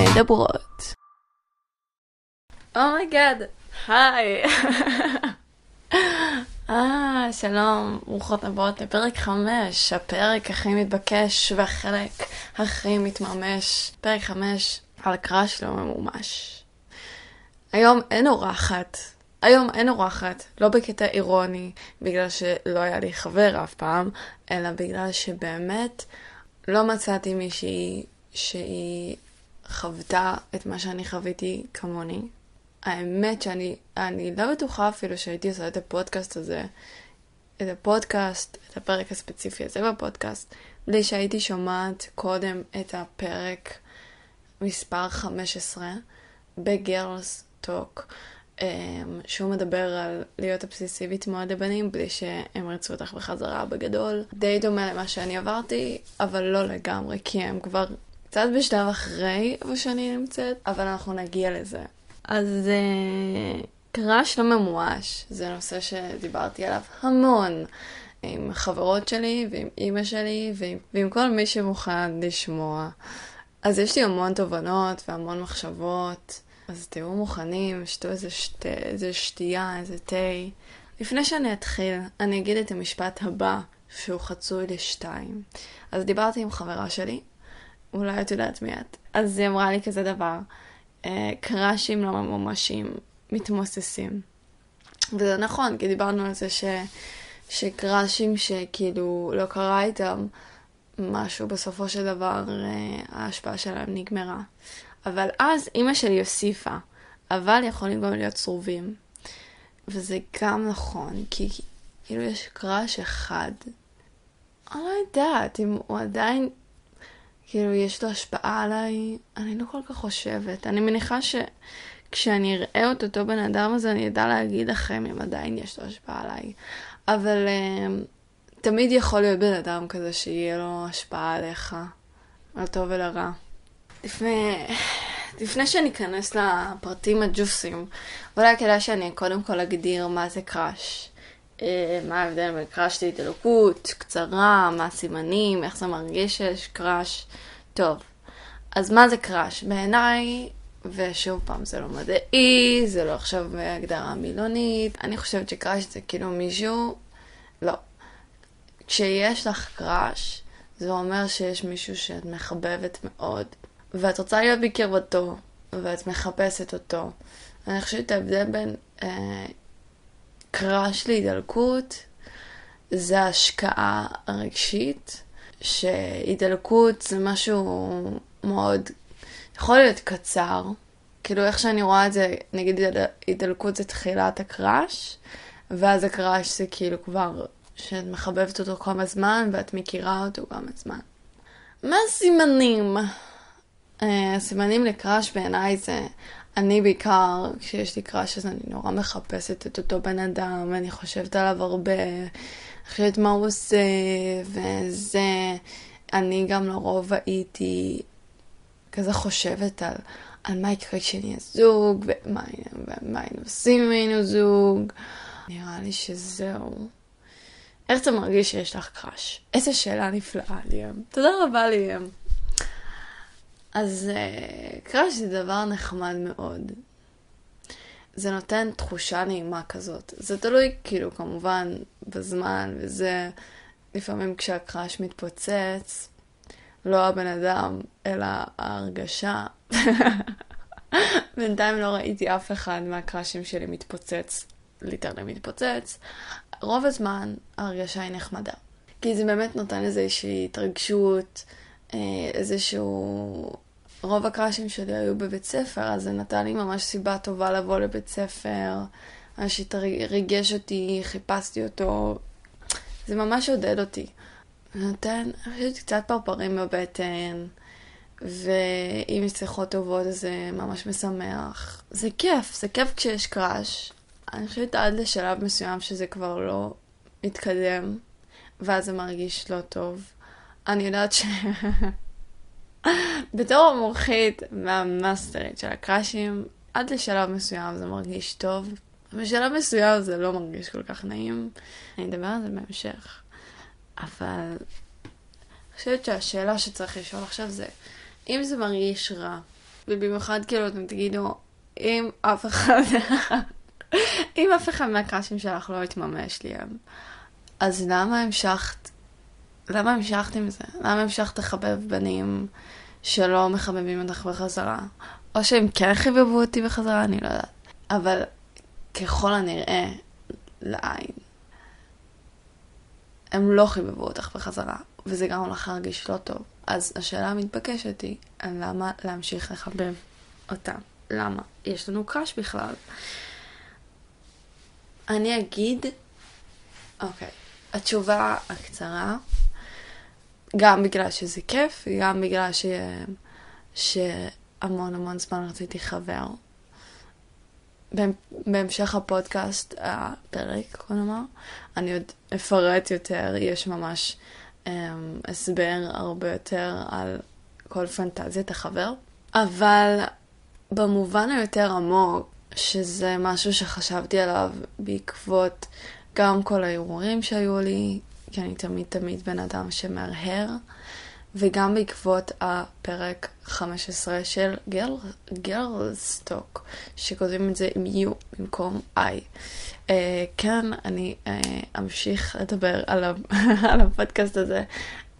מדברות. oh my God, היי. אה, שלום, ברוכות הבאות לפרק 5, הפרק הכי מתבקש והחלק הכי מתממש. פרק 5 על crush לא ממומש. היום אין אורחת. היום אין אורחת, לא בקטע אירוני, בגלל שלא היה לי חבר אף פעם, אלא בגלל שבאמת לא מצאתי מישהי שהיא חוותה את מה שאני חוויתי כמוני. האמת שאני אני לא בטוחה אפילו שהייתי עושה את הפודקאסט הזה, את הפודקאסט, את הפרק הספציפי הזה בפודקאסט, בלי שהייתי שומעת קודם את הפרק מספר 15 בגרלס טוק. אמ, שהוא מדבר על להיות אבסיסיבית מאוד לבנים בלי שהם ירצו אותך בחזרה בגדול. די דומה למה שאני עברתי, אבל לא לגמרי, כי הם כבר קצת בשלב אחרי איפה שאני נמצאת, אבל אנחנו נגיע לזה. אז uh, קראש לא ממואש, זה נושא שדיברתי עליו המון. עם חברות שלי ועם אימא שלי ועם, ועם כל מי שמוכן לשמוע. אז יש לי המון תובנות והמון מחשבות. אז תהיו מוכנים, שתו איזה, שת... איזה שתייה, איזה תה. לפני שאני אתחיל, אני אגיד את המשפט הבא, שהוא חצוי לשתיים. אז דיברתי עם חברה שלי, אולי את יודעת מי את. אז היא אמרה לי כזה דבר, אה, קראשים לא ממומשים, מתמוססים. וזה נכון, כי דיברנו על זה ש... שקראשים שכאילו לא קרה איתם משהו, בסופו של דבר אה, ההשפעה שלהם נגמרה. אבל אז אימא שלי הוסיפה, אבל יכולים גם להיות צרובים. וזה גם נכון, כי כאילו יש קראש אחד. אני לא יודעת אם הוא עדיין, כאילו יש לו השפעה עליי, אני לא כל כך חושבת. אני מניחה שכשאני אראה את אותו בן אדם הזה, אני אדע להגיד לכם אם עדיין יש לו השפעה עליי. אבל uh, תמיד יכול להיות בן אדם כזה שיהיה לו השפעה עליך, לטוב ולרע. לפני, לפני שניכנס לפרטים הג'וסיים, אולי כדאי שאני קודם כל אגדיר מה זה crush. אה, מה ההבדל בין crush להתעלקות, קצרה, מה הסימנים, איך זה מרגיש שיש crush. טוב, אז מה זה crush? בעיניי, ושוב פעם, זה לא מדעי, זה לא עכשיו הגדרה מילונית, אני חושבת ש crush זה כאילו מישהו, לא. כשיש לך crush, זה אומר שיש מישהו שאת מחבבת מאוד, ואת רוצה להיות בקרבתו, ואת מחפשת אותו. אני חושבת ההבדל בין אה, קראש להידלקות זה ההשקעה הרגשית, שהידלקות זה משהו מאוד, יכול להיות קצר, כאילו איך שאני רואה את זה, נגיד הידלקות זה תחילת הקראש, ואז הקראש זה כאילו כבר שאת מחבבת אותו כמה זמן ואת מכירה אותו כמה זמן. מה הסימנים הסימנים אה, לקראש בעיניי זה, אני בעיקר, כשיש לי קראש אז אני נורא מחפשת את אותו בן אדם, ואני חושבת עליו הרבה, חושבת מה הוא עושה, וזה, אני גם לרוב הייתי כזה חושבת על, על מה יקרה כשאני הזוג, ומה, ומה היינו עושים אם היינו זוג. נראה לי שזהו. איך זה מרגיש שיש לך קראש? איזה שאלה נפלאה, ליאם. תודה רבה, ליאם. אז uh, קראש זה דבר נחמד מאוד. זה נותן תחושה נעימה כזאת. זה תלוי, כאילו, כמובן, בזמן וזה. לפעמים כשהקראש מתפוצץ, לא הבן אדם, אלא ההרגשה. בינתיים לא ראיתי אף אחד מהקראשים שלי מתפוצץ, ליטרלי מתפוצץ. רוב הזמן ההרגשה היא נחמדה. כי זה באמת נותן איזושהי התרגשות. אה, איזשהו... רוב הקראשים שלי היו בבית ספר, אז זה נתן לי ממש סיבה טובה לבוא לבית ספר. ממש ריגש אותי, חיפשתי אותו. זה ממש עודד אותי. נותן, אני חושבת, קצת פרפרים בבטן, ואם יש שיחות טובות אז זה ממש משמח. זה כיף, זה כיף כשיש קראש. אני חושבת עד לשלב מסוים שזה כבר לא מתקדם, ואז זה מרגיש לא טוב. אני יודעת ש... בתור המומחית והמאסטרית של הקראשים, עד לשלב מסוים זה מרגיש טוב. בשלב מסוים זה לא מרגיש כל כך נעים. אני אדבר על זה בהמשך. אבל אני חושבת שהשאלה שצריך לשאול עכשיו זה, אם זה מרגיש רע, ובמיוחד כאילו אתם תגידו, אם אף אחד, אם אף אחד מהקראשים שלך לא יתממש לי, אז למה המשכת, למה המשכת עם זה? למה המשכת לחבב בנים שלא מחבבים אותך בחזרה? או שהם כן חיבבו אותי בחזרה, אני לא יודעת. אבל ככל הנראה, לעין, הם לא חיבבו אותך בחזרה, וזה גרם לך להרגיש לא טוב. אז השאלה המתבקשת היא, למה להמשיך לחבב אותם? למה? יש לנו קראש בכלל. אני אגיד, אוקיי, התשובה הקצרה, גם בגלל שזה כיף, גם בגלל ש... שהמון המון זמן רציתי חבר. בהמשך הפודקאסט, הפרק, בוא נאמר, אני עוד אפרט יותר, יש ממש um, הסבר הרבה יותר על כל פנטזיית החבר, אבל במובן היותר עמוק, שזה משהו שחשבתי עליו בעקבות גם כל הערעורים שהיו לי, כי אני תמיד תמיד בן אדם שמהרהר, וגם בעקבות הפרק 15 של גרלסטוק, שכותבים את זה עם U במקום I. Uh, כן, אני uh, אמשיך לדבר על, על הפודקאסט הזה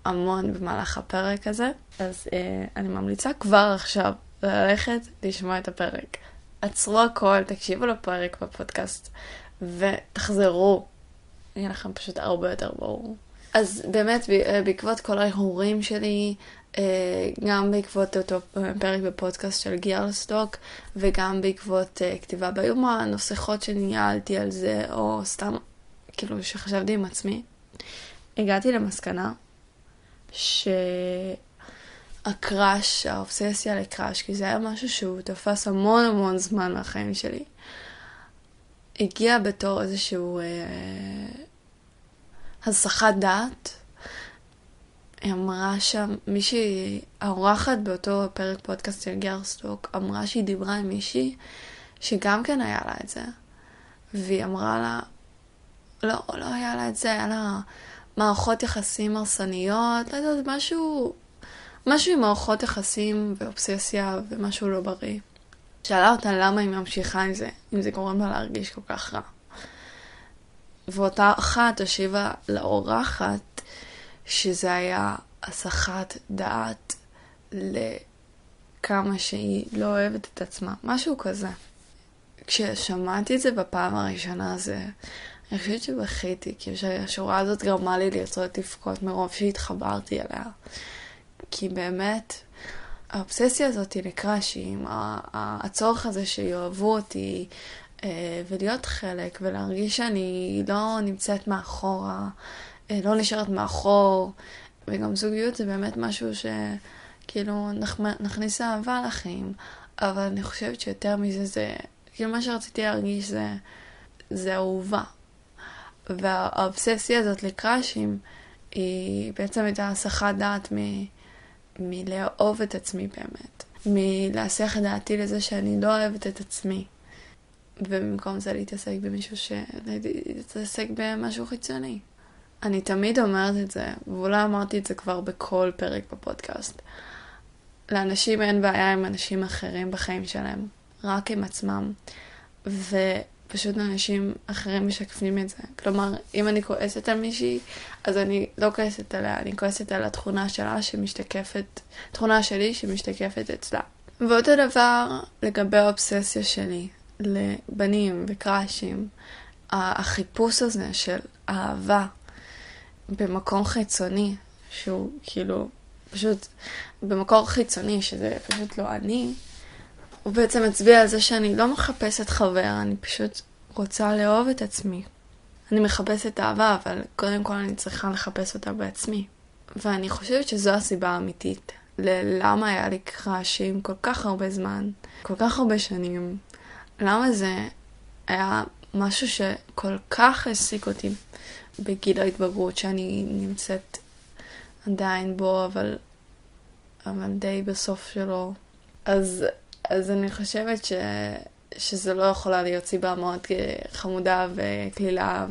המון במהלך הפרק הזה, אז uh, אני ממליצה כבר עכשיו ללכת לשמוע את הפרק. עצרו הכל, תקשיבו לפרק בפודקאסט ותחזרו. יהיה לכם פשוט הרבה יותר ברור. אז באמת, בעקבות כל ההרהורים שלי, אה, גם בעקבות אותו פרק בפודקאסט של גיארסטוק, וגם בעקבות אה, כתיבה ביומן, או שיחות שניהלתי על זה, או סתם, כאילו, שחשבתי עם עצמי, הגעתי למסקנה שהקראש, האובססיה לקראש, כי זה היה משהו שהוא תפס המון המון זמן מהחיים שלי, הגיע בתור איזשהו אה, הסחת דעת. היא אמרה שם, מישהי, האורחת באותו פרק פודקאסט של גרסטוק, אמרה שהיא דיברה עם מישהי שגם כן היה לה את זה. והיא אמרה לה, לא, לא היה לה את זה, היה לה מערכות יחסים הרסניות, לא יודעת, משהו, משהו עם מערכות יחסים ואובססיה ומשהו לא בריא. שאלה אותה למה היא ממשיכה עם זה, אם זה גורם לה להרגיש כל כך רע. ואותה אחת השיבה לאורחת שזה היה הסחת דעת לכמה שהיא לא אוהבת את עצמה, משהו כזה. כששמעתי את זה בפעם הראשונה, זה... אני חושבת שבכיתי, כי השורה הזאת גרמה לי לרצות לבכות מרוב שהתחברתי אליה. כי באמת, האובססיה הזאת לקראשים, הצורך הזה שיאהבו אותי, אה, ולהיות חלק, ולהרגיש שאני לא נמצאת מאחורה, אה, לא נשארת מאחור, וגם זוגיות זה באמת משהו שכאילו נכניס אהבה לחיים, אבל אני חושבת שיותר מזה זה, כאילו מה שרציתי להרגיש זה, זה אהובה. והאובססיה הזאת לקראשים, היא בעצם הייתה הסחת דעת מ... מלאהוב את עצמי באמת. מלהסיח את דעתי לזה שאני לא אוהבת את עצמי. ובמקום זה להתעסק במישהו ש... להתעסק במשהו חיצוני. אני תמיד אומרת את זה, ואולי אמרתי את זה כבר בכל פרק בפודקאסט. לאנשים אין בעיה עם אנשים אחרים בחיים שלהם, רק עם עצמם. ופשוט אנשים אחרים משקפים את זה. כלומר, אם אני כועסת על מישהי, אז אני לא כועסת עליה, אני כועסת על התכונה שלה שמשתקפת, תכונה שלי שמשתקפת אצלה. ואותו דבר לגבי האובססיה שלי. לבנים וקראשים, החיפוש הזה של אהבה במקום חיצוני, שהוא כאילו פשוט במקור חיצוני, שזה פשוט לא אני, הוא בעצם מצביע על זה שאני לא מחפשת חבר, אני פשוט רוצה לאהוב את עצמי. אני מחפשת אהבה, אבל קודם כל אני צריכה לחפש אותה בעצמי. ואני חושבת שזו הסיבה האמיתית ללמה היה לי קראשים כל כך הרבה זמן, כל כך הרבה שנים, למה זה היה משהו שכל כך העסיק אותי בגיל ההתבגרות, שאני נמצאת עדיין בו, אבל, אבל די בסוף שלו. אז, אז אני חושבת ש, שזה לא יכולה להיות סיבה מאוד חמודה וקלילה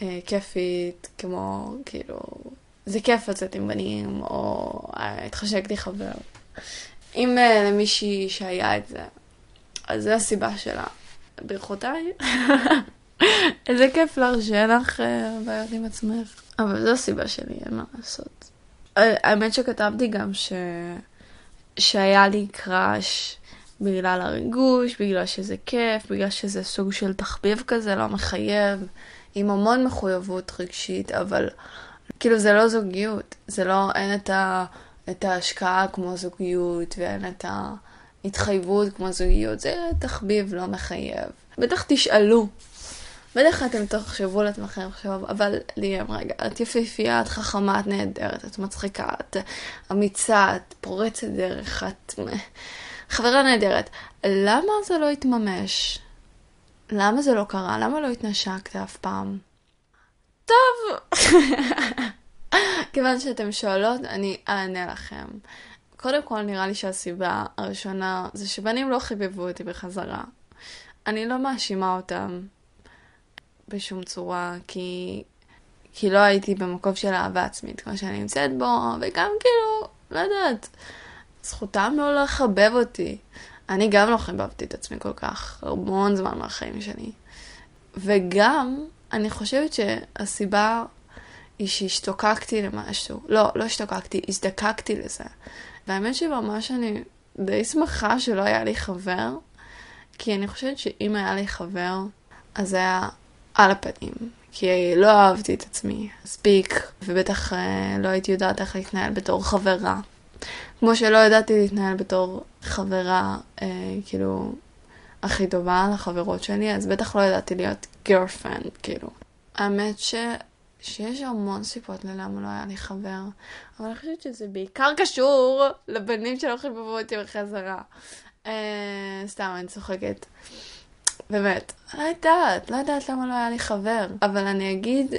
וכיפית, כמו, כאילו, זה כיף לצאת עם בנים, או התחשקתי חבר. אם למישהי שהיה את זה, אז זו הסיבה שלה. ברכותיי. איזה כיף לך שאין לך בעיות עם עצמך. אבל זו הסיבה שלי, אין מה לעשות. האמת שכתבתי גם ש... שהיה לי קראש בגלל הריגוש, בגלל שזה כיף, בגלל שזה סוג של תחביב כזה, לא מחייב, עם המון מחויבות רגשית, אבל כאילו זה לא זוגיות, זה לא, אין את, ה, את ההשקעה כמו זוגיות, ואין את ההתחייבות כמו זוגיות, זה תחביב לא מחייב. בטח תשאלו, בטח אתם תחשבו לעצמכם עכשיו, אבל ליאם רגע, את יפהפייה, את חכמה, את נהדרת, את מצחיקה, את אמיצה, את פורצת דרך, את חברה נהדרת. למה זה לא התממש? למה זה לא קרה? למה לא התנשקת אף פעם? טוב, כיוון שאתם שואלות, אני אענה לכם. קודם כל, נראה לי שהסיבה הראשונה זה שבנים לא חיבבו אותי בחזרה. אני לא מאשימה אותם בשום צורה, כי, כי לא הייתי במקום של אהבה עצמית כמו שאני נמצאת בו, וגם כאילו, לא יודעת, זכותם לא לחבב אותי. אני גם לא חיבבתי את עצמי כל כך, המון זמן מהחיים שלי. וגם, אני חושבת שהסיבה היא שהשתוקקתי למשהו. לא, לא השתוקקתי, הזדקקתי לזה. והאמת שממש אני די שמחה שלא היה לי חבר, כי אני חושבת שאם היה לי חבר, אז זה היה על הפנים. כי לא אהבתי את עצמי מספיק, ובטח אה, לא הייתי יודעת איך להתנהל בתור חברה. כמו שלא ידעתי להתנהל בתור חברה, אה, כאילו, הכי טובה לחברות שלי, אז בטח לא ידעתי להיות גרפרנד, כאילו. האמת ש... שיש המון סיבות ללמה לא היה לי חבר, אבל אני חושבת שזה בעיקר קשור לבנים שלא חיבבו אותי בחזרה. אה, סתם, אני צוחקת. באמת, לא יודעת, לא יודעת למה לא היה לי חבר. אבל אני אגיד,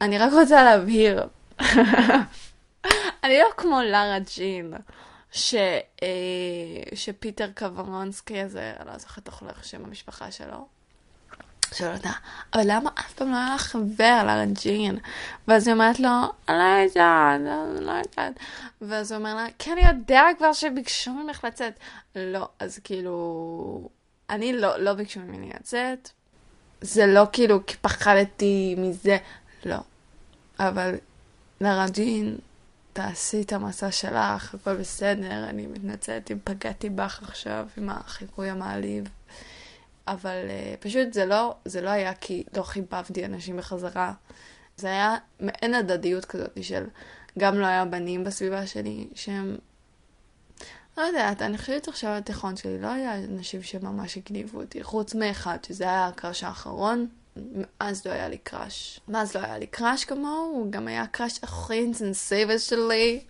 אני רק רוצה להבהיר. אני לא כמו לארה ג'ין, ש, אה, שפיטר קוורונסקי הזה, אני לא זוכרת איך הולך שם המשפחה שלו. שואל אותה, אבל למה אף פעם לא היה לך חבר לארה ג'ין? ואז היא אומרת לו, אני לא יודעת, אני לא יודעת. ואז הוא אומר לה, כי אני יודע כבר שביקשו ממך לצאת. לא, אז כאילו, אני לא, לא ביקשו ממני לצאת. זה לא כאילו כי פחדתי מזה, לא. אבל לרג'ין, תעשי את המסע שלך, הכל בסדר, אני מתנצלת אם פגעתי בך עכשיו עם החיקוי המעליב. אבל uh, פשוט זה לא, זה לא היה כי לא חיבבתי אנשים בחזרה. זה היה מעין הדדיות כזאת של גם לא היה בנים בסביבה שלי שהם לא יודעת, אני חושבת עכשיו על התיכון שלי, לא היה אנשים שממש הגניבו אותי, חוץ מאחד, שזה היה הקראש האחרון. אז לא היה לי קראש. מאז לא היה לי קראש כמוהו, הוא גם היה קראש הכי אינטנסיבי שלי.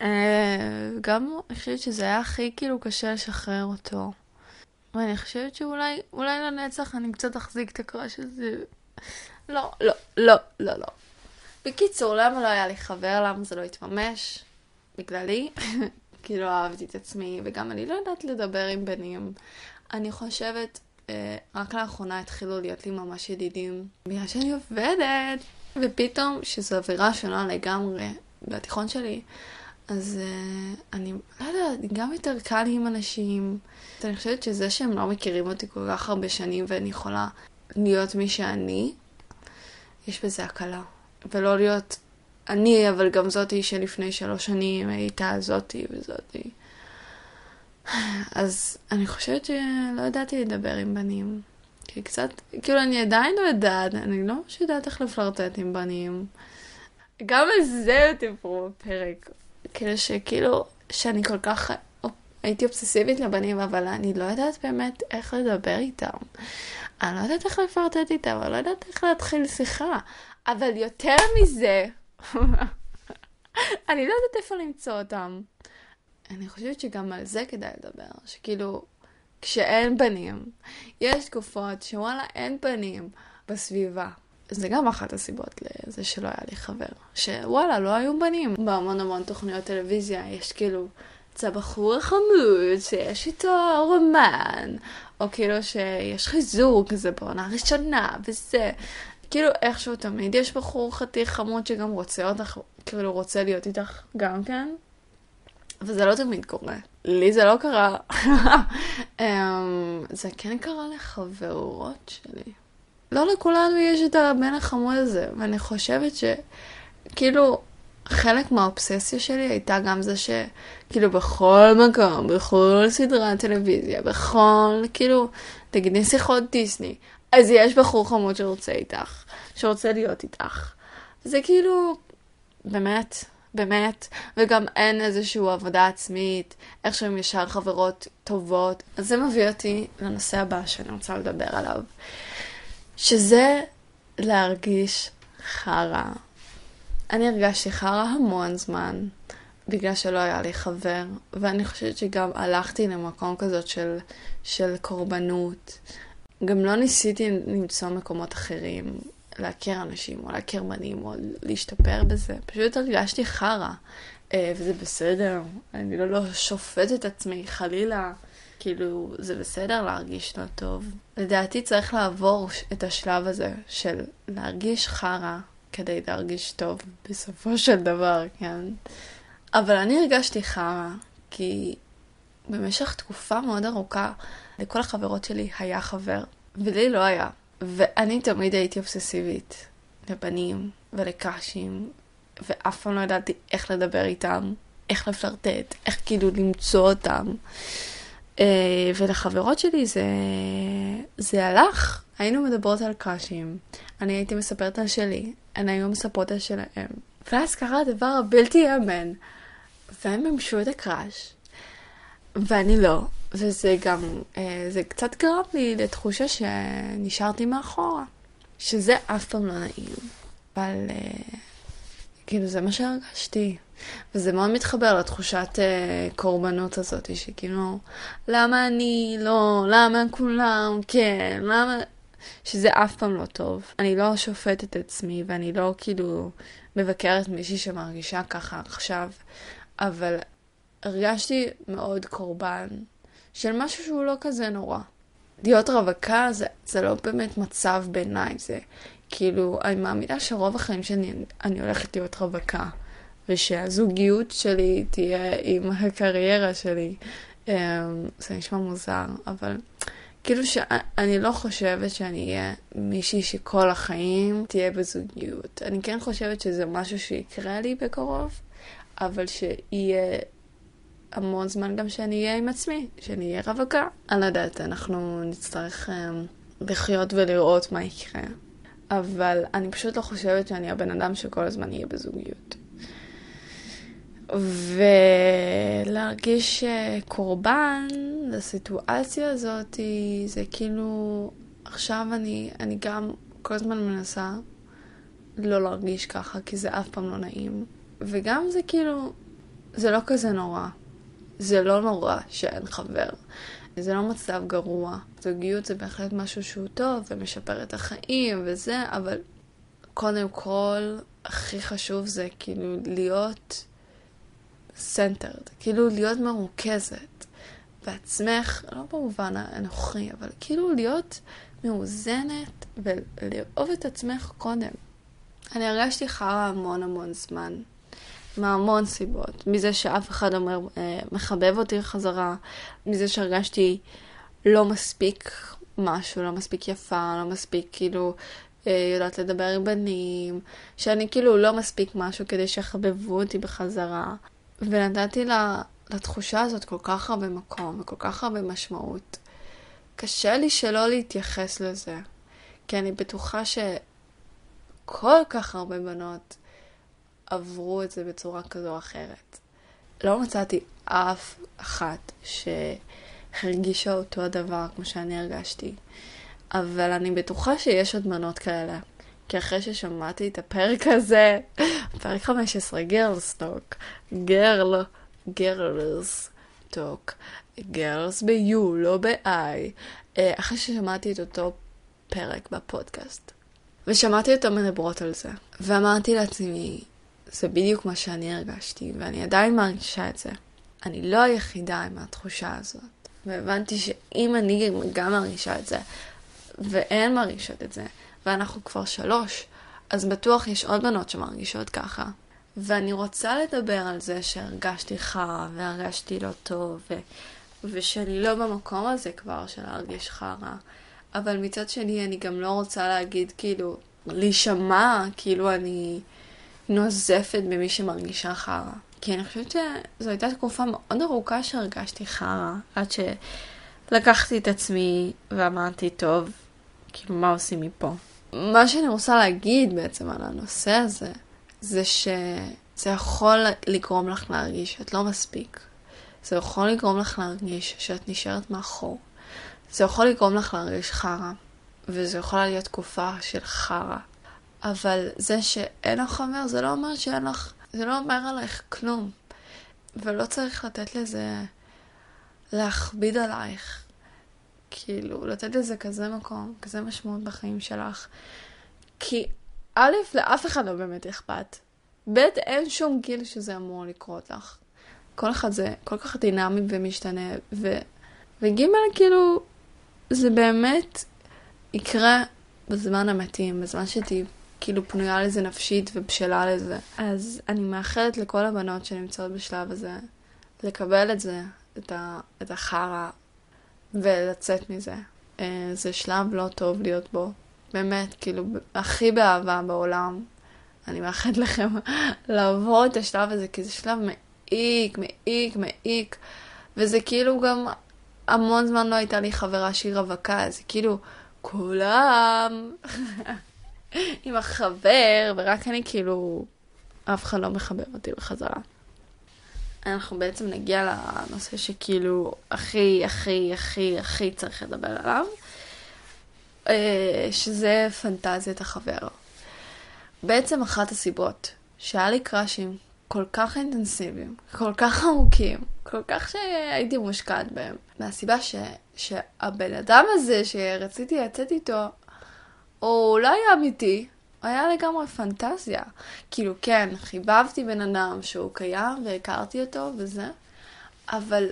אה, גם אני חושבת שזה היה הכי כאילו קשה לשחרר אותו. ואני חושבת שאולי אולי לנצח אני קצת אחזיק את הקראש הזה. לא, לא, לא, לא, לא. בקיצור, למה לא היה לי חבר? למה זה לא התממש? בגללי. כי לא אהבתי את עצמי, וגם אני לא יודעת לדבר עם בנים. אני חושבת, רק לאחרונה התחילו להיות לי ממש ידידים, בגלל שאני עובדת, ופתאום, שזו אווירה שונה לגמרי בתיכון שלי, אז אה, אני לא יודעת, גם יותר קל עם אנשים. אני חושבת שזה שהם לא מכירים אותי כל כך הרבה שנים ואני יכולה להיות מי שאני, יש בזה הקלה. ולא להיות אני, אבל גם זאתי שלפני שלוש שנים הייתה זאתי וזאתי. אז אני חושבת שלא ידעתי לדבר עם בנים. כי קצת, כאילו אני עדיין לא יודעת, אני לא ממש יודעת איך לפלרטט עם בנים. גם על זה דיברו בפרק. כאילו שכאילו, שאני כל כך הייתי אובססיבית לבנים, אבל אני לא יודעת באמת איך לדבר איתם. אני לא יודעת איך לפרטט איתם, אני לא יודעת איך להתחיל שיחה. אבל יותר מזה, אני לא יודעת איפה למצוא אותם. אני חושבת שגם על זה כדאי לדבר, שכאילו, כשאין בנים, יש תקופות שוואלה אין בנים בסביבה. זה גם אחת הסיבות לזה שלא היה לי חבר. שוואלה, לא היו בנים. בהמון המון תוכניות טלוויזיה יש כאילו את הבחור החמוד שיש איתו רומן, או כאילו שיש חיזוק כזה בעונה ראשונה, וזה. כאילו איכשהו תמיד יש בחור חתיך חמוד שגם רוצה אותך, כאילו רוצה להיות איתך גם כן. וזה לא תמיד קורה. לי זה לא קרה. אמ, זה כן קרה לחברות שלי. לא לכולנו יש את הבן החמוד הזה, ואני חושבת שכאילו חלק מהאובססיה שלי הייתה גם זה שכאילו בכל מקום, בכל סדרת טלוויזיה, בכל, כאילו, תגידי שיחות דיסני, אז יש בחור חמוד שרוצה איתך, שרוצה להיות איתך. זה כאילו, באמת, באמת, וגם אין איזושהי עבודה עצמית, איכשהו הם ישר חברות טובות. אז זה מביא אותי לנושא הבא שאני רוצה לדבר עליו, שזה להרגיש חרא. אני הרגשתי חרא המון זמן, בגלל שלא היה לי חבר, ואני חושבת שגם הלכתי למקום כזאת של, של קורבנות. גם לא ניסיתי למצוא מקומות אחרים, להכיר אנשים, או להכיר בנים, או להשתפר בזה. פשוט הרגשתי חרא, אה, וזה בסדר. אני לא, לא שופט את עצמי, חלילה. כאילו, זה בסדר להרגיש לא טוב. לדעתי צריך לעבור את השלב הזה של להרגיש חרא כדי להרגיש טוב, בסופו של דבר, כן? אבל אני הרגשתי חרא, כי במשך תקופה מאוד ארוכה, לכל החברות שלי היה חבר, ולי לא היה. ואני תמיד הייתי אובססיבית לבנים ולקאשים, ואף פעם לא ידעתי איך לדבר איתם, איך לפלרטט, איך כאילו למצוא אותם. אה, ולחברות שלי זה, זה הלך. היינו מדברות על קאשים, אני הייתי מספרת על שלי, הן היו מספרות על שלהם. ואז קרה הדבר הבלתי יאמן, והם מימשו את הקראש, ואני לא. וזה גם, אה, זה קצת גרם לי לתחושה שנשארתי מאחורה, שזה אף פעם לא נעים. אבל אה, כאילו זה מה שהרגשתי. וזה מאוד מתחבר לתחושת uh, קורבנות הזאת, שכאילו, למה אני לא, למה כולם כן, למה... שזה אף פעם לא טוב. אני לא שופטת את עצמי, ואני לא כאילו מבקרת מישהי שמרגישה ככה עכשיו, אבל הרגשתי מאוד קורבן של משהו שהוא לא כזה נורא. להיות רווקה זה, זה לא באמת מצב בעיניי, זה כאילו, אני מאמינה שרוב החיים שלי אני הולכת להיות רווקה, ושהזוגיות שלי תהיה עם הקריירה שלי. אמ, זה נשמע מוזר, אבל כאילו שאני לא חושבת שאני אהיה מישהי שכל החיים תהיה בזוגיות. אני כן חושבת שזה משהו שיקרה לי בקרוב, אבל שיהיה המון זמן גם שאני אהיה עם עצמי, שאני אהיה רווקה. אני לא יודעת, אנחנו נצטרך um, לחיות ולראות מה יקרה. אבל אני פשוט לא חושבת שאני הבן אדם שכל הזמן יהיה בזוגיות. ולהרגיש אה, קורבן לסיטואציה הזאת, זה כאילו, עכשיו אני, אני גם כל הזמן מנסה לא להרגיש ככה, כי זה אף פעם לא נעים. וגם זה כאילו, זה לא כזה נורא. זה לא נורא שאין חבר. זה לא מצב גרוע. זוגיות זה בהחלט משהו שהוא טוב ומשפר את החיים וזה, אבל קודם כל, הכי חשוב זה כאילו להיות centered, כאילו להיות מרוכזת בעצמך, לא במובן הנוכחי, אבל כאילו להיות מאוזנת ולאהוב את עצמך קודם. אני הרגשתי חרא המון המון זמן. מהמון סיבות. מזה שאף אחד אומר, אה, מחבב אותי חזרה, מזה שהרגשתי לא מספיק משהו, לא מספיק יפה, לא מספיק כאילו אה, יודעת לדבר עם בנים, שאני כאילו לא מספיק משהו כדי שיחבבו אותי בחזרה. ונתתי לה, לתחושה הזאת כל כך הרבה מקום וכל כך הרבה משמעות. קשה לי שלא להתייחס לזה, כי אני בטוחה שכל כך הרבה בנות עברו את זה בצורה כזו או אחרת. לא מצאתי אף אחת שהרגישה אותו הדבר כמו שאני הרגשתי, אבל אני בטוחה שיש עוד בנות כאלה. כי אחרי ששמעתי את הפרק הזה, פרק 15, Gurls Talk, Gurl, Gurls Talk, Gurls ב-U, לא ב-I, אה, אחרי ששמעתי את אותו פרק בפודקאסט. ושמעתי אותם מדברות על זה, ואמרתי לעצמי, זה בדיוק מה שאני הרגשתי, ואני עדיין מרגישה את זה. אני לא היחידה עם התחושה הזאת. והבנתי שאם אני גם מרגישה את זה, והן מרגישות את זה, ואנחנו כבר שלוש, אז בטוח יש עוד בנות שמרגישות ככה. ואני רוצה לדבר על זה שהרגשתי חרא והרגשתי לא טוב, ו... ושאני לא במקום הזה כבר של להרגיש חרא. אבל מצד שני, אני גם לא רוצה להגיד, כאילו, להישמע כאילו אני נוזפת במי שמרגישה חרא. כי אני חושבת שזו הייתה תקופה מאוד ארוכה שהרגשתי חרא, עד שלקחתי את עצמי ואמרתי, טוב, כאילו, מה עושים מפה? מה שאני רוצה להגיד בעצם על הנושא הזה, זה שזה יכול לגרום לך להרגיש שאת לא מספיק. זה יכול לגרום לך להרגיש שאת נשארת מאחור. זה יכול לגרום לך להרגיש חרא, וזו יכולה להיות תקופה של חרא. אבל זה שאין לך חבר, זה לא אומר שאין לך, זה לא אומר עלייך כלום. ולא צריך לתת לזה, להכביד עלייך. כאילו, לתת לזה כזה מקום, כזה משמעות בחיים שלך. כי א', לאף אחד לא באמת אכפת. ב', אין שום גיל שזה אמור לקרות לך. כל אחד זה כל כך דינמי ומשתנה, ו... וג', כאילו, זה באמת יקרה בזמן המתאים, בזמן שתהיי כאילו פנויה לזה נפשית ובשלה לזה. אז אני מאחלת לכל הבנות שנמצאות בשלב הזה לקבל את זה, את, ה, את החרא, ולצאת מזה. אה, זה שלב לא טוב להיות בו. באמת, כאילו, הכי באהבה בעולם. אני מאחלת לכם לעבור את השלב הזה, כי זה שלב מעיק, מעיק, מעיק. וזה כאילו גם, המון זמן לא הייתה לי חברה שהיא רווקה, זה כאילו, כולם עם החבר, ורק אני כאילו, אף אחד לא מחבר אותי בחזרה. אנחנו בעצם נגיע לנושא שכאילו הכי, הכי, הכי, הכי צריך לדבר עליו, אה, שזה פנטזיית החבר. בעצם אחת הסיבות שהיה לי קראשים כל כך אינטנסיביים, כל כך עמוקים, כל כך שהייתי מושקעת בהם, מהסיבה ש, שהבן אדם הזה שרציתי לצאת איתו, הוא לא היה אמיתי, היה לגמרי פנטזיה. כאילו, כן, חיבבתי בן אדם שהוא קיים והכרתי אותו וזה, אבל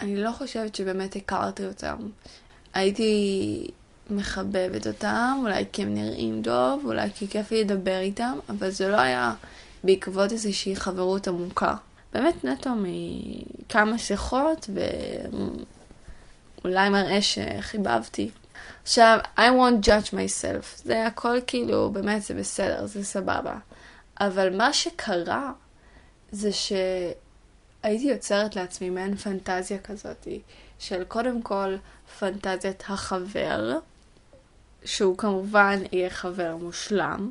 אני לא חושבת שבאמת הכרתי אותם. הייתי מחבבת אותם, אולי כי הם נראים טוב, אולי כי כיף לי לדבר איתם, אבל זה לא היה בעקבות איזושהי חברות עמוקה. באמת נטו מכמה שיחות ואולי מראה שחיבבתי. עכשיו, I won't judge myself. זה הכל כאילו, באמת זה בסדר, זה סבבה. אבל מה שקרה זה שהייתי יוצרת לעצמי מעין פנטזיה כזאת, של קודם כל פנטזיית החבר, שהוא כמובן יהיה חבר מושלם.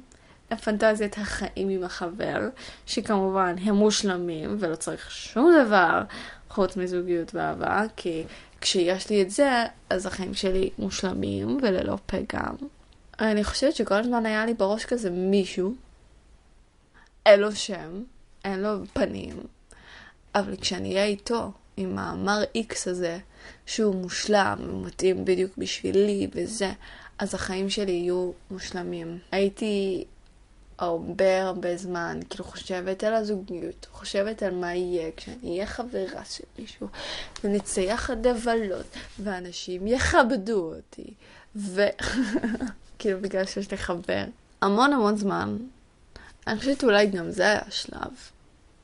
פנטזיית החיים עם החבר, שכמובן הם מושלמים ולא צריך שום דבר חוץ מזוגיות ואהבה, כי כשיש לי את זה, אז החיים שלי מושלמים וללא פגם. אני חושבת שכל הזמן היה לי בראש כזה מישהו, אין לו שם, אין לו פנים, אבל כשאני אהיה איתו, עם המר איקס הזה, שהוא מושלם, הוא מתאים בדיוק בשבילי וזה, אז החיים שלי יהיו מושלמים. הייתי הרבה הרבה זמן, כאילו חושבת על הזוגיות, חושבת על מה יהיה כשאני אהיה חברה של מישהו, ונצא יחד לבלות, ואנשים יכבדו אותי, ו... כאילו בגלל שיש לי חבר. המון המון זמן. אני חושבת אולי גם זה היה השלב.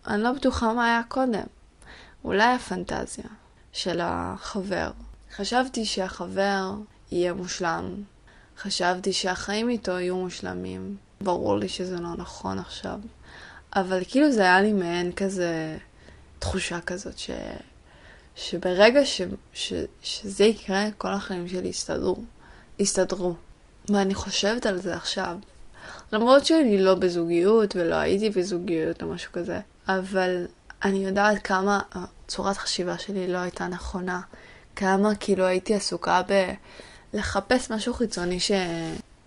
אני לא בטוחה מה היה קודם. אולי הפנטזיה של החבר. חשבתי שהחבר יהיה מושלם. חשבתי שהחיים איתו יהיו מושלמים. ברור לי שזה לא נכון עכשיו. אבל כאילו זה היה לי מעין כזה תחושה כזאת ש... שברגע ש... ש... שזה יקרה, כל החיים שלי יסתדרו. יסתדרו. ואני חושבת על זה עכשיו. למרות שאני לא בזוגיות ולא הייתי בזוגיות או משהו כזה, אבל אני יודעת כמה צורת החשיבה שלי לא הייתה נכונה. כמה כאילו הייתי עסוקה בלחפש משהו חיצוני ש...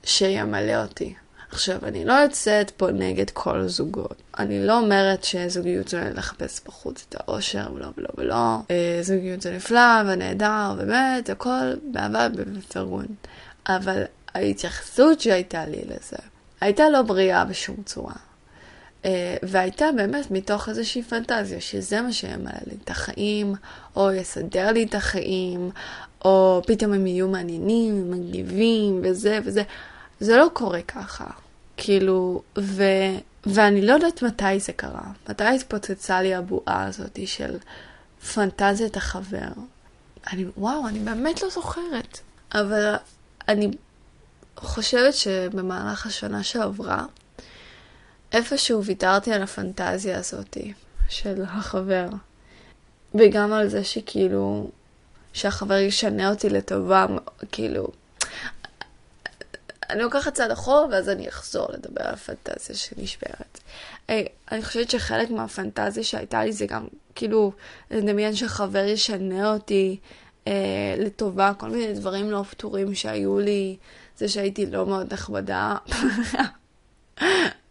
שימלא אותי. עכשיו, אני לא יוצאת פה נגד כל הזוגות. אני לא אומרת שזוגיות זה לחפש בחוץ את האושר ולא ולא ולא. אה, זוגיות זה נפלא ונהדר, באמת, הכל באהבה ובפרגון. אבל ההתייחסות שהייתה לי לזה הייתה לא בריאה בשום צורה. אה, והייתה באמת מתוך איזושהי פנטזיה, שזה מה שימלא לי את החיים, או יסדר לי את החיים, או פתאום הם יהיו מעניינים, מגניבים, וזה וזה. זה לא קורה ככה. כאילו, ו... ואני לא יודעת מתי זה קרה, מתי התפוצצה לי הבועה הזאת של פנטזיית החבר. אני, וואו, אני באמת לא זוכרת. אבל אני חושבת שבמהלך השנה שעברה, איפשהו ויתרתי על הפנטזיה הזאת של החבר. וגם על זה שכאילו, שהחבר ישנה אותי לטובה, כאילו, אני לוקחת צעד אחורה ואז אני אחזור לדבר על הפנטזיה שנשברת. Hey, אני חושבת שחלק מהפנטזיה שהייתה לי זה גם כאילו לדמיין שחבר ישנה אותי אה, לטובה, כל מיני דברים לא פתורים שהיו לי, זה שהייתי לא מאוד נחמדה.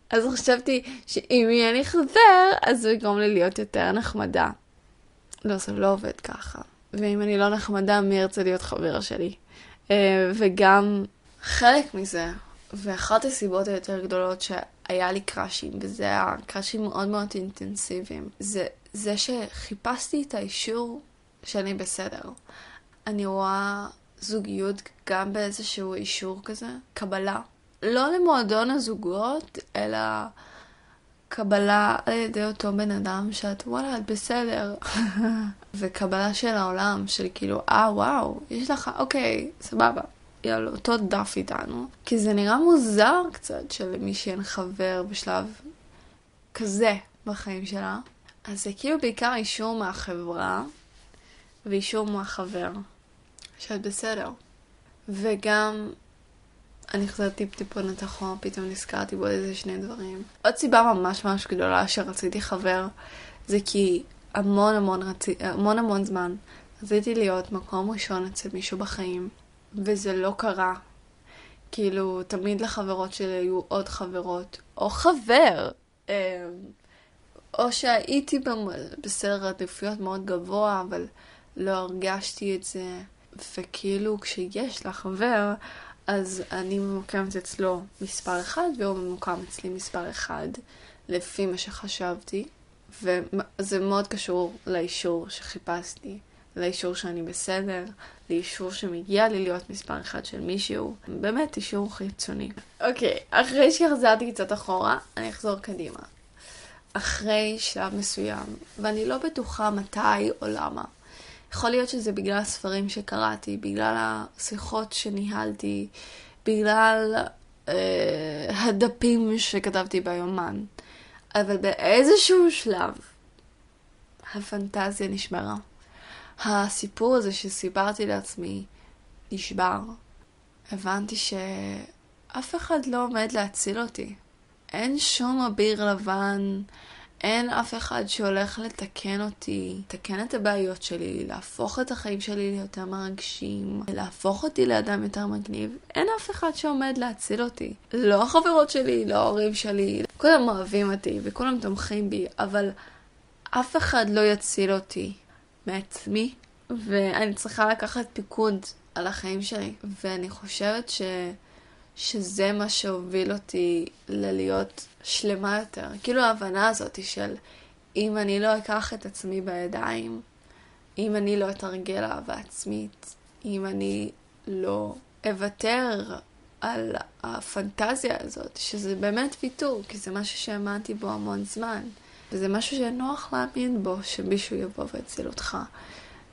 אז חשבתי שאם יהיה לי חבר, אז הוא יגרום לי להיות יותר נחמדה. לא, זה לא עובד ככה. ואם אני לא נחמדה, מי ירצה להיות חבר שלי? אה, וגם חלק מזה, ואחת הסיבות היותר גדולות שהיה לי קראשים, וזה היה קראשים מאוד מאוד אינטנסיביים, זה זה שחיפשתי את האישור שאני בסדר. אני רואה זוגיות גם באיזשהו אישור כזה, קבלה. לא למועדון הזוגות, אלא קבלה על ידי אותו בן אדם שאת וואלה, את בסדר. וקבלה של העולם, של כאילו, אה וואו, יש לך, אוקיי, סבבה. היא על אותו דף איתנו, כי זה נראה מוזר קצת שלמישהי אין חבר בשלב כזה בחיים שלה. אז זה כאילו בעיקר אישור מהחברה ואישור מהחבר, שאת בסדר. וגם, אני חוזרת טיפ-טיפונת אחורה, פתאום נזכרתי בו איזה שני דברים. עוד סיבה ממש ממש גדולה שרציתי חבר, זה כי המון המון, רצי, המון המון זמן רציתי להיות מקום ראשון אצל מישהו בחיים. וזה לא קרה. כאילו, תמיד לחברות שלי היו עוד חברות, או חבר. אמ, או שהייתי בסדר עדיפויות מאוד גבוה, אבל לא הרגשתי את זה. וכאילו, כשיש לה חבר, אז אני ממוקמת אצלו מספר אחד, והוא ממוקם אצלי מספר אחד, לפי מה שחשבתי. וזה מאוד קשור לאישור שחיפשתי. לאישור שאני בסדר, לאישור שמגיע לי להיות מספר אחד של מישהו. באמת אישור חיצוני. אוקיי, אחרי שחזרתי קצת אחורה, אני אחזור קדימה. אחרי שלב מסוים, ואני לא בטוחה מתי או למה. יכול להיות שזה בגלל הספרים שקראתי, בגלל השיחות שניהלתי, בגלל אה, הדפים שכתבתי ביומן. אבל באיזשהו שלב הפנטזיה נשמרה. הסיפור הזה שסיפרתי לעצמי נשבר. הבנתי שאף אחד לא עומד להציל אותי. אין שום אביר לבן, אין אף אחד שהולך לתקן אותי, לתקן את הבעיות שלי, להפוך את החיים שלי ליותר מרגשים, להפוך אותי לאדם יותר מגניב. אין אף אחד שעומד להציל אותי. לא החברות שלי, לא ההורים שלי, כולם אוהבים אותי וכולם תומכים בי, אבל אף אחד לא יציל אותי. מעצמי, ואני צריכה לקחת פיקוד על החיים שלי, ואני חושבת ש... שזה מה שהוביל אותי ללהיות שלמה יותר. כאילו ההבנה הזאת של אם אני לא אקח את עצמי בידיים, אם אני לא אתרגל אהבה עצמית, אם אני לא אוותר על הפנטזיה הזאת, שזה באמת ויתור, כי זה משהו שהאמנתי בו המון זמן. וזה משהו שנוח להאמין בו, שמישהו יבוא ויציל אותך,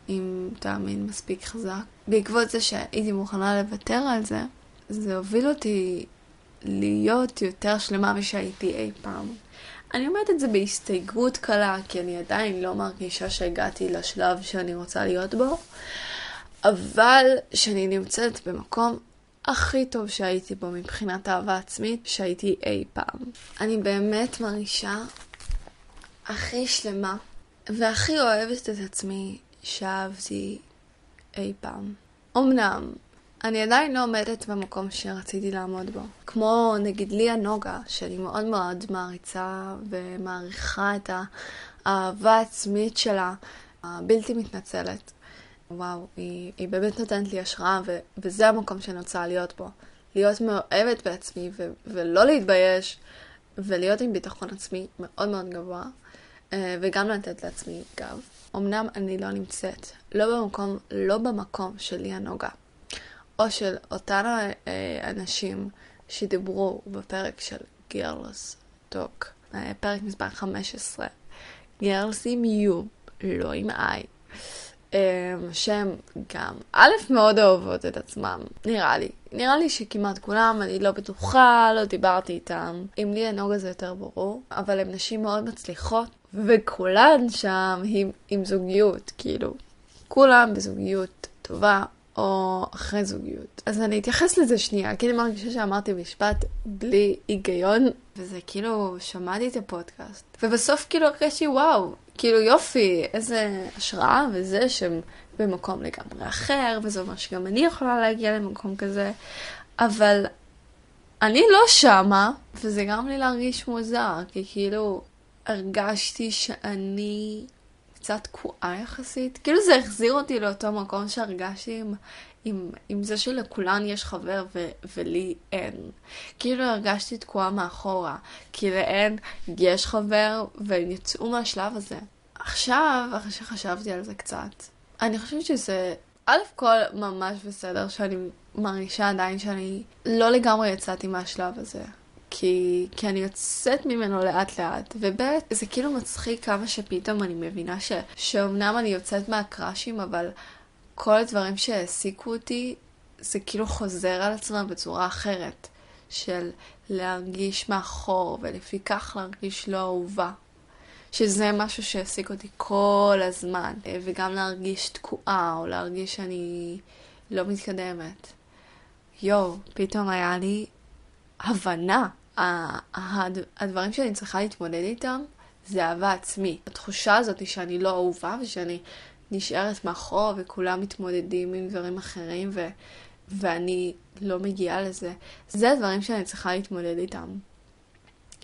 אם תאמין מספיק חזק. בעקבות זה שהייתי מוכנה לוותר על זה, זה הוביל אותי להיות יותר שלמה משהייתי אי פעם. אני אומרת את זה בהסתייגות קלה, כי אני עדיין לא מרגישה שהגעתי לשלב שאני רוצה להיות בו, אבל שאני נמצאת במקום הכי טוב שהייתי בו מבחינת אהבה עצמית שהייתי אי פעם. אני באמת מרגישה הכי שלמה והכי אוהבת את עצמי שאהבתי אי פעם. אמנם, אני עדיין לא עומדת במקום שרציתי לעמוד בו. כמו נגיד ליה נוגה, שאני מאוד מאוד מעריצה ומעריכה את האהבה העצמית שלה, הבלתי מתנצלת. וואו, היא, היא באמת נותנת לי השראה, ו- וזה המקום שאני רוצה להיות בו. להיות מאוהבת בעצמי ו- ולא להתבייש, ולהיות עם ביטחון עצמי מאוד מאוד גבוה. אה, וגם לתת לעצמי גב. אמנם אני לא נמצאת, לא במקום, לא במקום של ליה נוגה, או של אותן אה, אנשים שדיברו בפרק של Girls טוק, אה, פרק מספר 15. גרלס עם יו, לא עם איי. שהם גם, א', מאוד אוהבות את עצמם, נראה לי. נראה לי שכמעט כולם, אני לא בטוחה, לא דיברתי איתם. עם לי הנוגה זה יותר ברור, אבל הן נשים מאוד מצליחות, וכולן שם עם, עם זוגיות, כאילו, כולם בזוגיות טובה, או אחרי זוגיות. אז אני אתייחס לזה שנייה, כי אני מרגישה שאמרתי משפט בלי היגיון, וזה כאילו, שמעתי את הפודקאסט, ובסוף כאילו הרגשתי וואו, כאילו יופי, איזה השראה וזה שהם במקום לגמרי אחר, וזה אומר שגם אני יכולה להגיע למקום כזה, אבל אני לא שמה, וזה גרם לי להרגיש מוזר, כי כאילו הרגשתי שאני קצת תקועה יחסית. כאילו זה החזיר אותי לאותו מקום שהרגשתי עם, עם, עם זה שלכולן יש חבר ו, ולי אין. כאילו הרגשתי תקועה מאחורה, כי לאין יש חבר והם יצאו מהשלב הזה. עכשיו, אחרי שחשבתי על זה קצת, אני חושבת שזה, א' כל ממש בסדר שאני מרגישה עדיין שאני לא לגמרי יצאתי מהשלב הזה. כי, כי אני יוצאת ממנו לאט לאט, וב' זה כאילו מצחיק כמה שפתאום אני מבינה ש, שאומנם אני יוצאת מהקראשים, אבל כל הדברים שהעסיקו אותי, זה כאילו חוזר על עצמם בצורה אחרת, של להרגיש מאחור, ולפיכך להרגיש לא אהובה. שזה משהו שהעסיק אותי כל הזמן, וגם להרגיש תקועה, או להרגיש שאני לא מתקדמת. יואו, פתאום היה לי הבנה הדברים שאני צריכה להתמודד איתם זה אהבה עצמי. התחושה הזאת שאני לא אהובה ושאני נשארת מאחור וכולם מתמודדים עם דברים אחרים ו- ואני לא מגיעה לזה. זה הדברים שאני צריכה להתמודד איתם.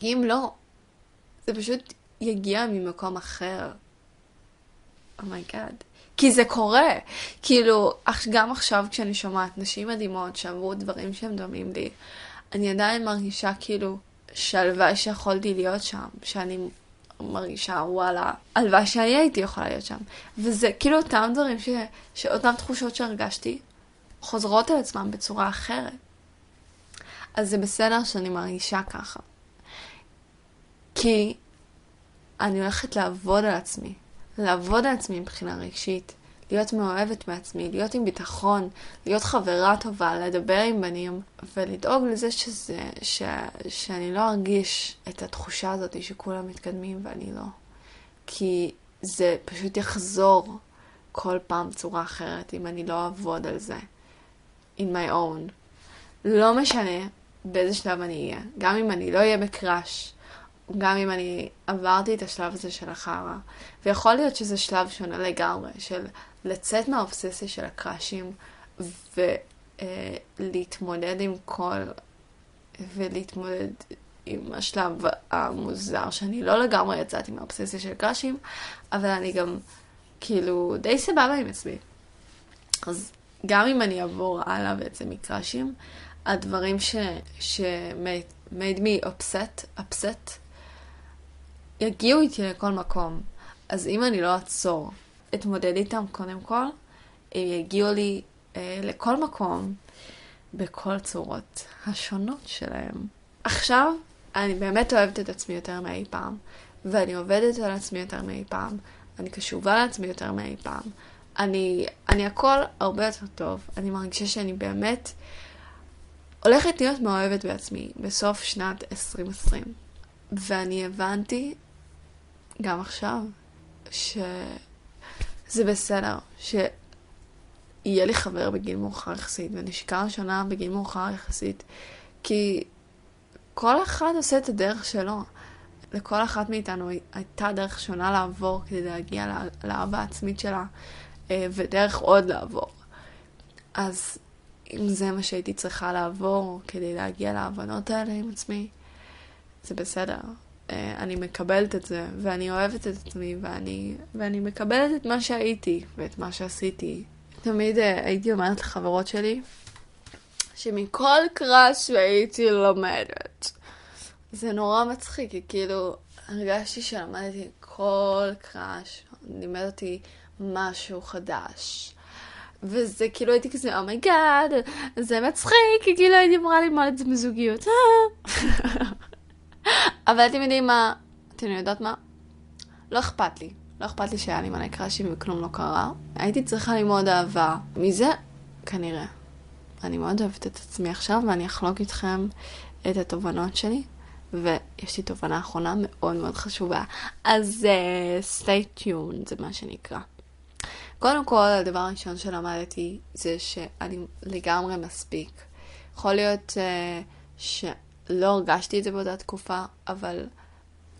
אם לא, זה פשוט יגיע ממקום אחר. oh my God. Oh כי זה קורה. כאילו, גם עכשיו כשאני שומעת נשים מדהימות שאמרו דברים שהם דומים לי, אני עדיין מרגישה כאילו שהלוואי שיכולתי להיות שם, שאני מרגישה וואלה, הלוואי שאני הייתי יכולה להיות שם. וזה כאילו אותם דברים, ש... שאותם תחושות שהרגשתי, חוזרות על עצמם בצורה אחרת. אז זה בסדר שאני מרגישה ככה. כי אני הולכת לעבוד על עצמי, לעבוד על עצמי מבחינה רגשית, להיות מאוהבת מעצמי, להיות עם ביטחון, להיות חברה טובה, לדבר עם בנים, ולדאוג לזה שזה, ש, שאני לא ארגיש את התחושה הזאת שכולם מתקדמים ואני לא. כי זה פשוט יחזור כל פעם בצורה אחרת אם אני לא אעבוד על זה. in my own. לא משנה באיזה שלב אני אהיה. גם אם אני לא אהיה בקראש, גם אם אני עברתי את השלב הזה של החרא. ויכול להיות שזה שלב שונה לגמרי, של לצאת מהאובססיה של הקראשים ולהתמודד עם כל... ולהתמודד עם השלב המוזר, שאני לא לגמרי יצאתי מהאובססיה של קראשים, אבל אני גם כאילו די סבבה עם עצמי. אז גם אם אני אעבור הלאה בעצם מקראשים, הדברים ש... ש... made me upset, upset, יגיעו איתי לכל מקום. אז אם אני לא אעצור אתמודד איתם קודם כל, הם יגיעו לי אה, לכל מקום, בכל צורות השונות שלהם. עכשיו, אני באמת אוהבת את עצמי יותר מאי פעם, ואני עובדת על עצמי יותר מאי פעם, אני קשובה לעצמי יותר מאי פעם. אני, אני הכל הרבה יותר טוב. אני מרגישה שאני באמת הולכת להיות מאוהבת בעצמי בסוף שנת 2020. ואני הבנתי, גם עכשיו, ש... זה בסדר שיהיה לי חבר בגיל מאוחר יחסית, ונשיקה ראשונה בגיל מאוחר יחסית, כי כל אחד עושה את הדרך שלו. לכל אחת מאיתנו הייתה דרך שונה לעבור כדי להגיע לאהבה העצמית שלה, אה, ודרך עוד לעבור. אז אם זה מה שהייתי צריכה לעבור כדי להגיע להבנות האלה עם עצמי, זה בסדר. אה, אני מקבלת את זה, ואני אוהבת את עצמי, ואני, ואני מקבלת את מה שהייתי ואת מה שעשיתי. תמיד אה, הייתי אומרת לחברות שלי, שמכל crush שהייתי לומדת. זה נורא מצחיק, כי כאילו הרגשתי שלמדתי כל crush, לימד אותי משהו חדש. וזה כאילו הייתי כזה, oh my God, oh זה מצחיק, כי כאילו הייתי אמורה ללמוד את זה מזוגיות. אבל אתם יודעים מה? אתם יודעות מה? לא אכפת לי. לא אכפת לי שהיה לי מלא קראשים וכלום לא קרה. הייתי צריכה ללמוד אהבה. מזה, כנראה. אני מאוד אוהבת את עצמי עכשיו, ואני אחלוק איתכם את התובנות שלי. ויש לי תובנה אחרונה מאוד מאוד חשובה. אז uh, stay tuned, זה מה שנקרא. קודם כל, הדבר הראשון שלמדתי זה שאני לגמרי מספיק. יכול להיות uh, שלא הרגשתי את זה באותה תקופה, אבל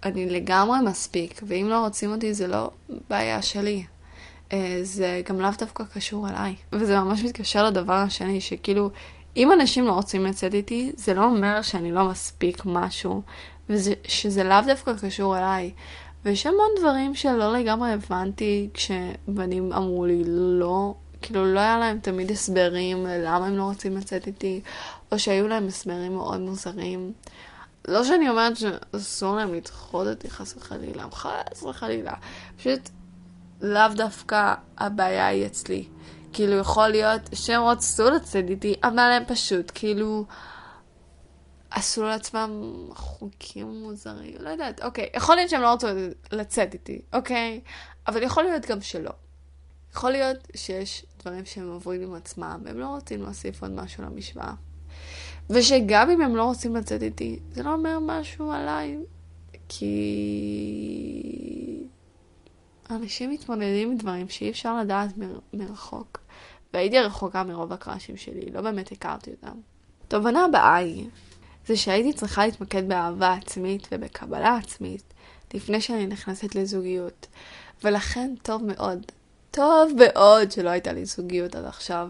אני לגמרי מספיק, ואם לא רוצים אותי זה לא בעיה שלי. Uh, זה גם לאו דווקא קשור אליי. וזה ממש מתקשר לדבר השני, שכאילו, אם אנשים לא רוצים לצאת איתי, זה לא אומר שאני לא מספיק משהו, ושזה לאו דווקא קשור אליי. ויש המון דברים שלא לגמרי הבנתי כשבנים אמרו לי לא, כאילו לא היה להם תמיד הסברים למה הם לא רוצים לצאת איתי, או שהיו להם הסברים מאוד מוזרים. לא שאני אומרת שאסור להם לדחות אותי חס וחלילה, חס וחלילה. פשוט לאו דווקא הבעיה היא אצלי. כאילו יכול להיות שהם רצו לצאת איתי, אבל הם פשוט כאילו עשו לעצמם חוקים מוזרים, לא יודעת, אוקיי, יכול להיות שהם לא רצו לצאת איתי, אוקיי? אבל יכול להיות גם שלא. יכול להיות שיש דברים שהם עוברים עם עצמם, והם לא רוצים להוסיף עוד משהו למשוואה. ושגם אם הם לא רוצים לצאת איתי, זה לא אומר משהו עליי, כי אנשים מתמודדים עם דברים שאי אפשר לדעת מ... מרחוק. והייתי רחוקה מרוב הקראשים שלי, לא באמת הכרתי אותם. תובנה הבאה היא, זה שהייתי צריכה להתמקד באהבה עצמית ובקבלה עצמית לפני שאני נכנסת לזוגיות. ולכן טוב מאוד, טוב מאוד שלא הייתה לי זוגיות עד עכשיו,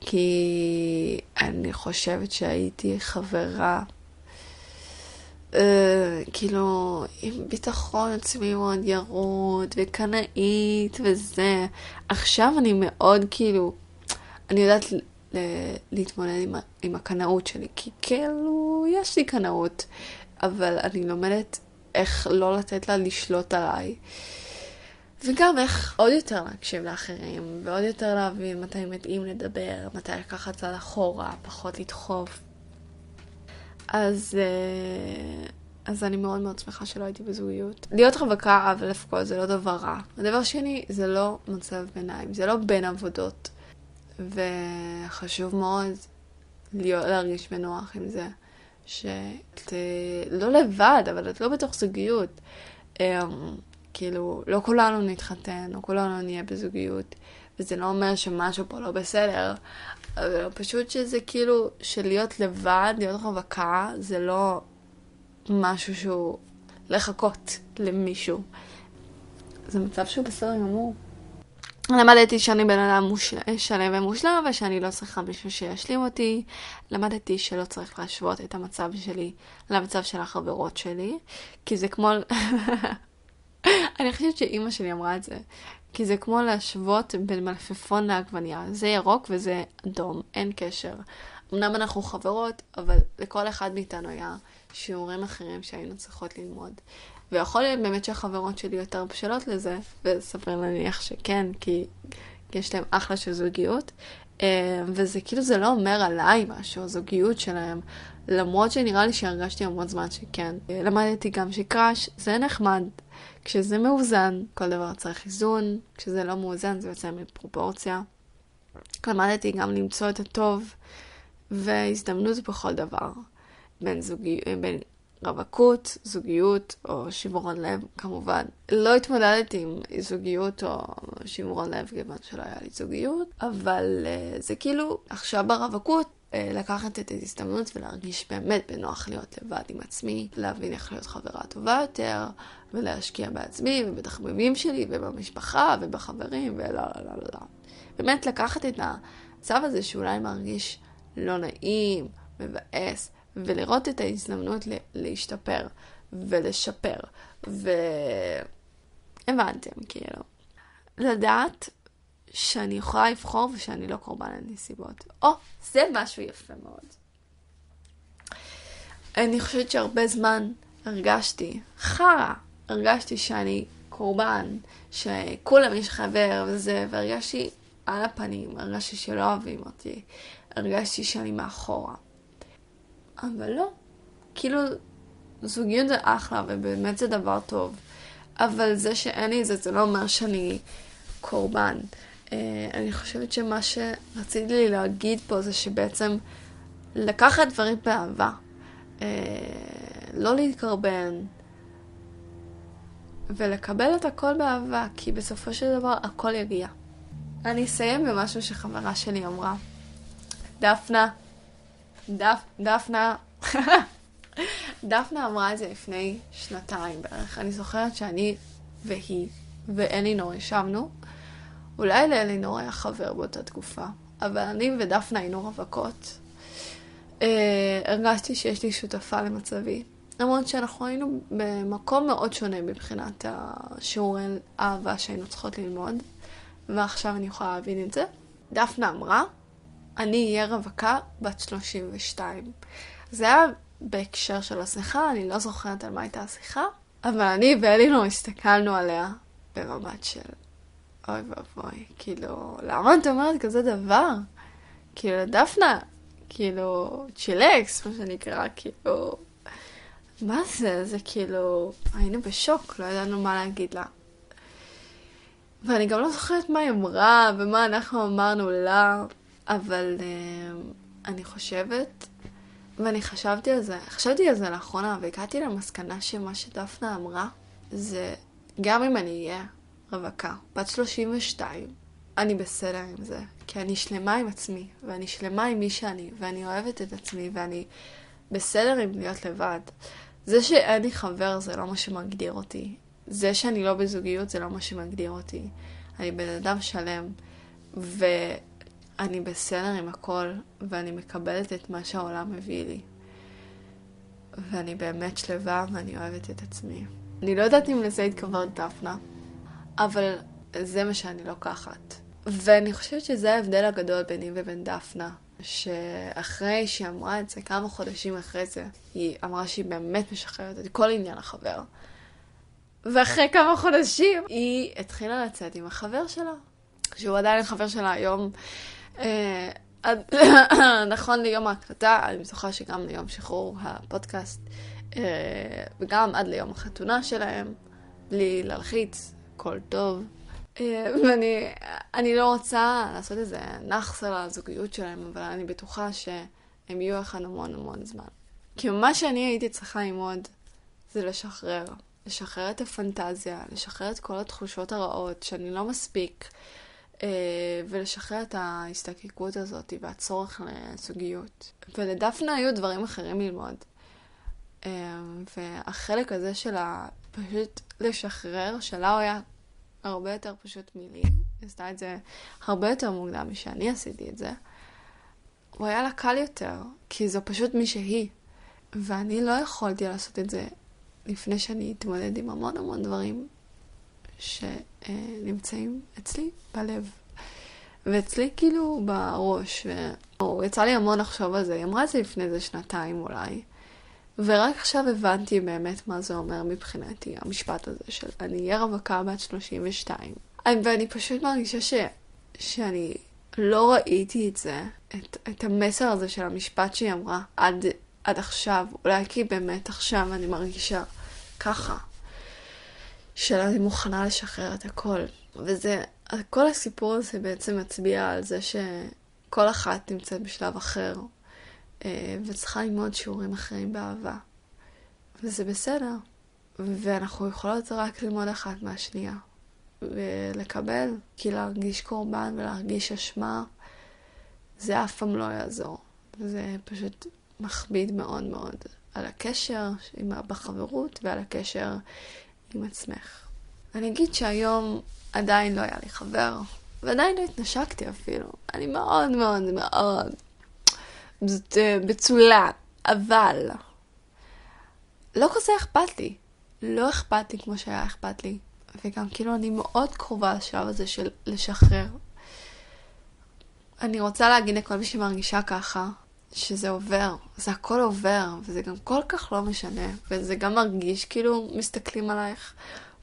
כי אני חושבת שהייתי חברה, uh, כאילו, עם ביטחון עצמי מאוד ירוד וקנאית וזה. עכשיו אני מאוד כאילו, אני יודעת להתמודד עם הקנאות שלי, כי כאילו, יש לי קנאות, אבל אני לומדת איך לא לתת לה לשלוט עליי. וגם איך עוד יותר להקשיב לאחרים, ועוד יותר להבין מתי מתאים לדבר, מתי לקחת צעד אחורה, פחות לדחוף. אז, אה, אז אני מאוד מאוד שמחה שלא הייתי בזוגיות. להיות רווקה, אבל לפחות זה לא דבר רע. הדבר שני, זה לא מצב ביניים, זה לא בין עבודות. וחשוב מאוד להיות, להרגיש בנוח עם זה, שאת אה, לא לבד, אבל את לא בתוך זוגיות. כאילו, לא כולנו נתחתן, לא כולנו נהיה בזוגיות, וזה לא אומר שמשהו פה לא בסדר, אבל פשוט שזה כאילו, שלהיות לבד, להיות רווקה, זה לא משהו שהוא לחכות למישהו. זה מצב שהוא בסדר גמור. למדתי שאני בן אדם שלם ומושלם ושאני לא צריכה מישהו שישלים אותי. למדתי שלא צריך להשוות את המצב שלי למצב של החברות שלי, כי זה כמו... אני חושבת שאימא שלי אמרה את זה. כי זה כמו להשוות בין מלפפון לעגבנייה. זה ירוק וזה אדום, אין קשר. אמנם אנחנו חברות, אבל לכל אחד מאיתנו היה שיעורים אחרים שהיינו צריכות ללמוד. ויכול להיות באמת שהחברות שלי יותר בשלות לזה, וספר להניח שכן, כי יש להם אחלה של זוגיות. אה, וזה כאילו, זה לא אומר עליי משהו, הזוגיות שלהם. למרות שנראה לי שהרגשתי המון זמן שכן. אה, למדתי גם שקראש זה נחמד. כשזה מאוזן, כל דבר צריך איזון. כשזה לא מאוזן, זה יוצא מפרופורציה. למדתי גם למצוא את הטוב והזדמנות בכל דבר. בין, זוגי, בין רווקות, זוגיות או שימורון לב, כמובן. לא התמודדתי עם זוגיות או שימורון לב כיוון שלא היה לי זוגיות, אבל uh, זה כאילו עכשיו ברווקות לקחת את ההזדמנות ולהרגיש באמת בנוח להיות לבד עם עצמי, להבין איך להיות חברה טובה יותר, ולהשקיע בעצמי ובתחביבים שלי ובמשפחה ובחברים ולא לא לא לא. באמת לקחת את הצו הזה שאולי מרגיש לא נעים, מבאס, ולראות את ההזדמנות להשתפר ולשפר. והבנתם, כאילו. לדעת שאני יכולה לבחור ושאני לא קורבן לנסיבות. או, זה משהו יפה מאוד. אני חושבת שהרבה זמן הרגשתי חרא, הרגשתי שאני קורבן, שכולם יש חבר וזה, והרגשתי על הפנים, הרגשתי שלא אוהבים אותי, הרגשתי שאני מאחורה. אבל לא. כאילו, זוגיות זה אחלה, ובאמת זה דבר טוב. אבל זה שאין לי את זה, זה לא אומר שאני קורבן. אה, אני חושבת שמה שרציתי לי להגיד פה זה שבעצם לקחת דברים באהבה. אה, לא להתקרבן, ולקבל את הכל באהבה, כי בסופו של דבר הכל יגיע. אני אסיים במשהו שחברה שלי אמרה. דפנה, דפ, דפנה, דפנה אמרה את זה לפני שנתיים בערך. אני זוכרת שאני והיא ואלינור ישבנו. אולי לאלינור היה חבר באותה תקופה, אבל אני ודפנה היינו רווקות. אה, הרגשתי שיש לי שותפה למצבי. למרות שאנחנו היינו במקום מאוד שונה מבחינת השיעורי אהבה שהיינו צריכות ללמוד, ועכשיו אני יכולה להבין את זה. דפנה אמרה, אני אהיה רווקה בת 32. זה היה בהקשר של השיחה, אני לא זוכרת על מה הייתה השיחה, אבל אני ואלינו הסתכלנו עליה במבט של אוי ואבוי, כאילו, למה את אומרת כזה דבר? כאילו, דפנה, כאילו, צ'ילקס, מה שנקרא, כאילו, מה זה? זה כאילו, היינו בשוק, לא ידענו מה להגיד לה. ואני גם לא זוכרת מה היא אמרה ומה אנחנו אמרנו לה, אבל uh, אני חושבת, ואני חשבתי על זה, חשבתי על זה לאחרונה, והגעתי למסקנה שמה שדפנה אמרה, זה גם אם אני אהיה רווקה, בת 32, אני בסדר עם זה, כי אני שלמה עם עצמי, ואני שלמה עם מי שאני, ואני אוהבת את עצמי, ואני בסדר עם להיות לבד. זה שאין לי חבר זה לא מה שמגדיר אותי. זה שאני לא בזוגיות זה לא מה שמגדיר אותי. אני בן אדם שלם, ואני בסדר עם הכל, ואני מקבלת את מה שהעולם מביא לי. ואני באמת שלווה, ואני אוהבת את עצמי. אני לא יודעת אם לזה התכוונת דפנה, אבל זה מה שאני לוקחת. ואני חושבת שזה ההבדל הגדול ביני ובין דפנה. שאחרי שהיא אמרה את זה, כמה חודשים אחרי זה, היא אמרה שהיא באמת משחררת את כל עניין החבר. ואחרי כמה חודשים היא התחילה לצאת עם החבר שלה, שהוא עדיין חבר שלה היום. אה, נכון ליום ההקלטה, אני בטוחה שגם ליום שחרור הפודקאסט, אה, וגם עד ליום החתונה שלהם, בלי להלחיץ, הכל טוב. אה, ואני אני לא רוצה לעשות איזה נאחס על הזוגיות שלהם, אבל אני בטוחה שהם יהיו אחד המון המון זמן. כי מה שאני הייתי צריכה ללמוד זה לשחרר. לשחרר את הפנטזיה, לשחרר את כל התחושות הרעות, שאני לא מספיק, אה, ולשחרר את ההסתקקות הזאת והצורך לזוגיות. ולדפנה היו דברים אחרים ללמוד. אה, והחלק הזה של פשוט לשחרר, שלה הוא היה הרבה יותר פשוט מלי. היא עשתה את זה הרבה יותר מוקדם משאני עשיתי את זה. הוא היה לה קל יותר, כי זו פשוט מי שהיא. ואני לא יכולתי לעשות את זה לפני שאני אתמודד עם המון המון דברים שנמצאים אצלי בלב. ואצלי כאילו בראש. ו... יצא לי המון לחשוב על זה. היא אמרה את זה לפני איזה שנתיים אולי. ורק עכשיו הבנתי באמת מה זה אומר מבחינתי, המשפט הזה של אני אהיה רווקה בת 32. ואני פשוט מרגישה ש... שאני לא ראיתי את זה, את, את המסר הזה של המשפט שהיא אמרה עד, עד עכשיו. אולי כי באמת עכשיו אני מרגישה ככה, שאני מוכנה לשחרר את הכל. וזה, כל הסיפור הזה בעצם מצביע על זה שכל אחת נמצאת בשלב אחר וצריכה ללמוד שיעורים אחרים באהבה. וזה בסדר. ואנחנו יכולות רק ללמוד אחת מהשנייה. ולקבל, כי להרגיש קורבן ולהרגיש אשמה, זה אף פעם לא יעזור. זה פשוט מכביד מאוד מאוד על הקשר עם, בחברות ועל הקשר עם עצמך. אני אגיד שהיום עדיין לא היה לי חבר, ועדיין לא התנשקתי אפילו. אני מאוד מאוד מאוד בצולה, אבל לא כזה אכפת לי. לא אכפת לי כמו שהיה אכפת לי. וגם כאילו אני מאוד קרובה לשלב הזה של לשחרר. אני רוצה להגיד לכל מי שמרגישה ככה, שזה עובר, זה הכל עובר, וזה גם כל כך לא משנה, וזה גם מרגיש כאילו מסתכלים עלייך,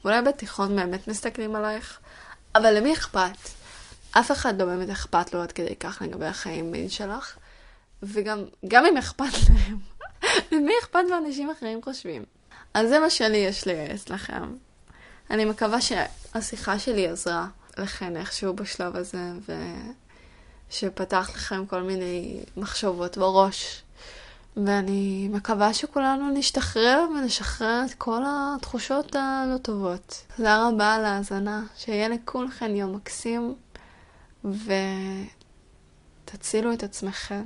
ואולי בתיכון באמת מסתכלים עלייך, אבל למי אכפת? אף אחד לא באמת אכפת לו עד כדי כך לגבי החיים מין שלך, וגם אם אכפת להם, למי אכפת מה אחרים חושבים? אז זה מה שלי יש לגייס לכם. אני מקווה שהשיחה שלי עזרה לכן איכשהו בשלב הזה, ושפתח לכם כל מיני מחשבות בראש. ואני מקווה שכולנו נשתחרר ונשחרר את כל התחושות הלא טובות. תודה רבה על ההאזנה, שיהיה לכולכם יום מקסים, ותצילו את עצמכם.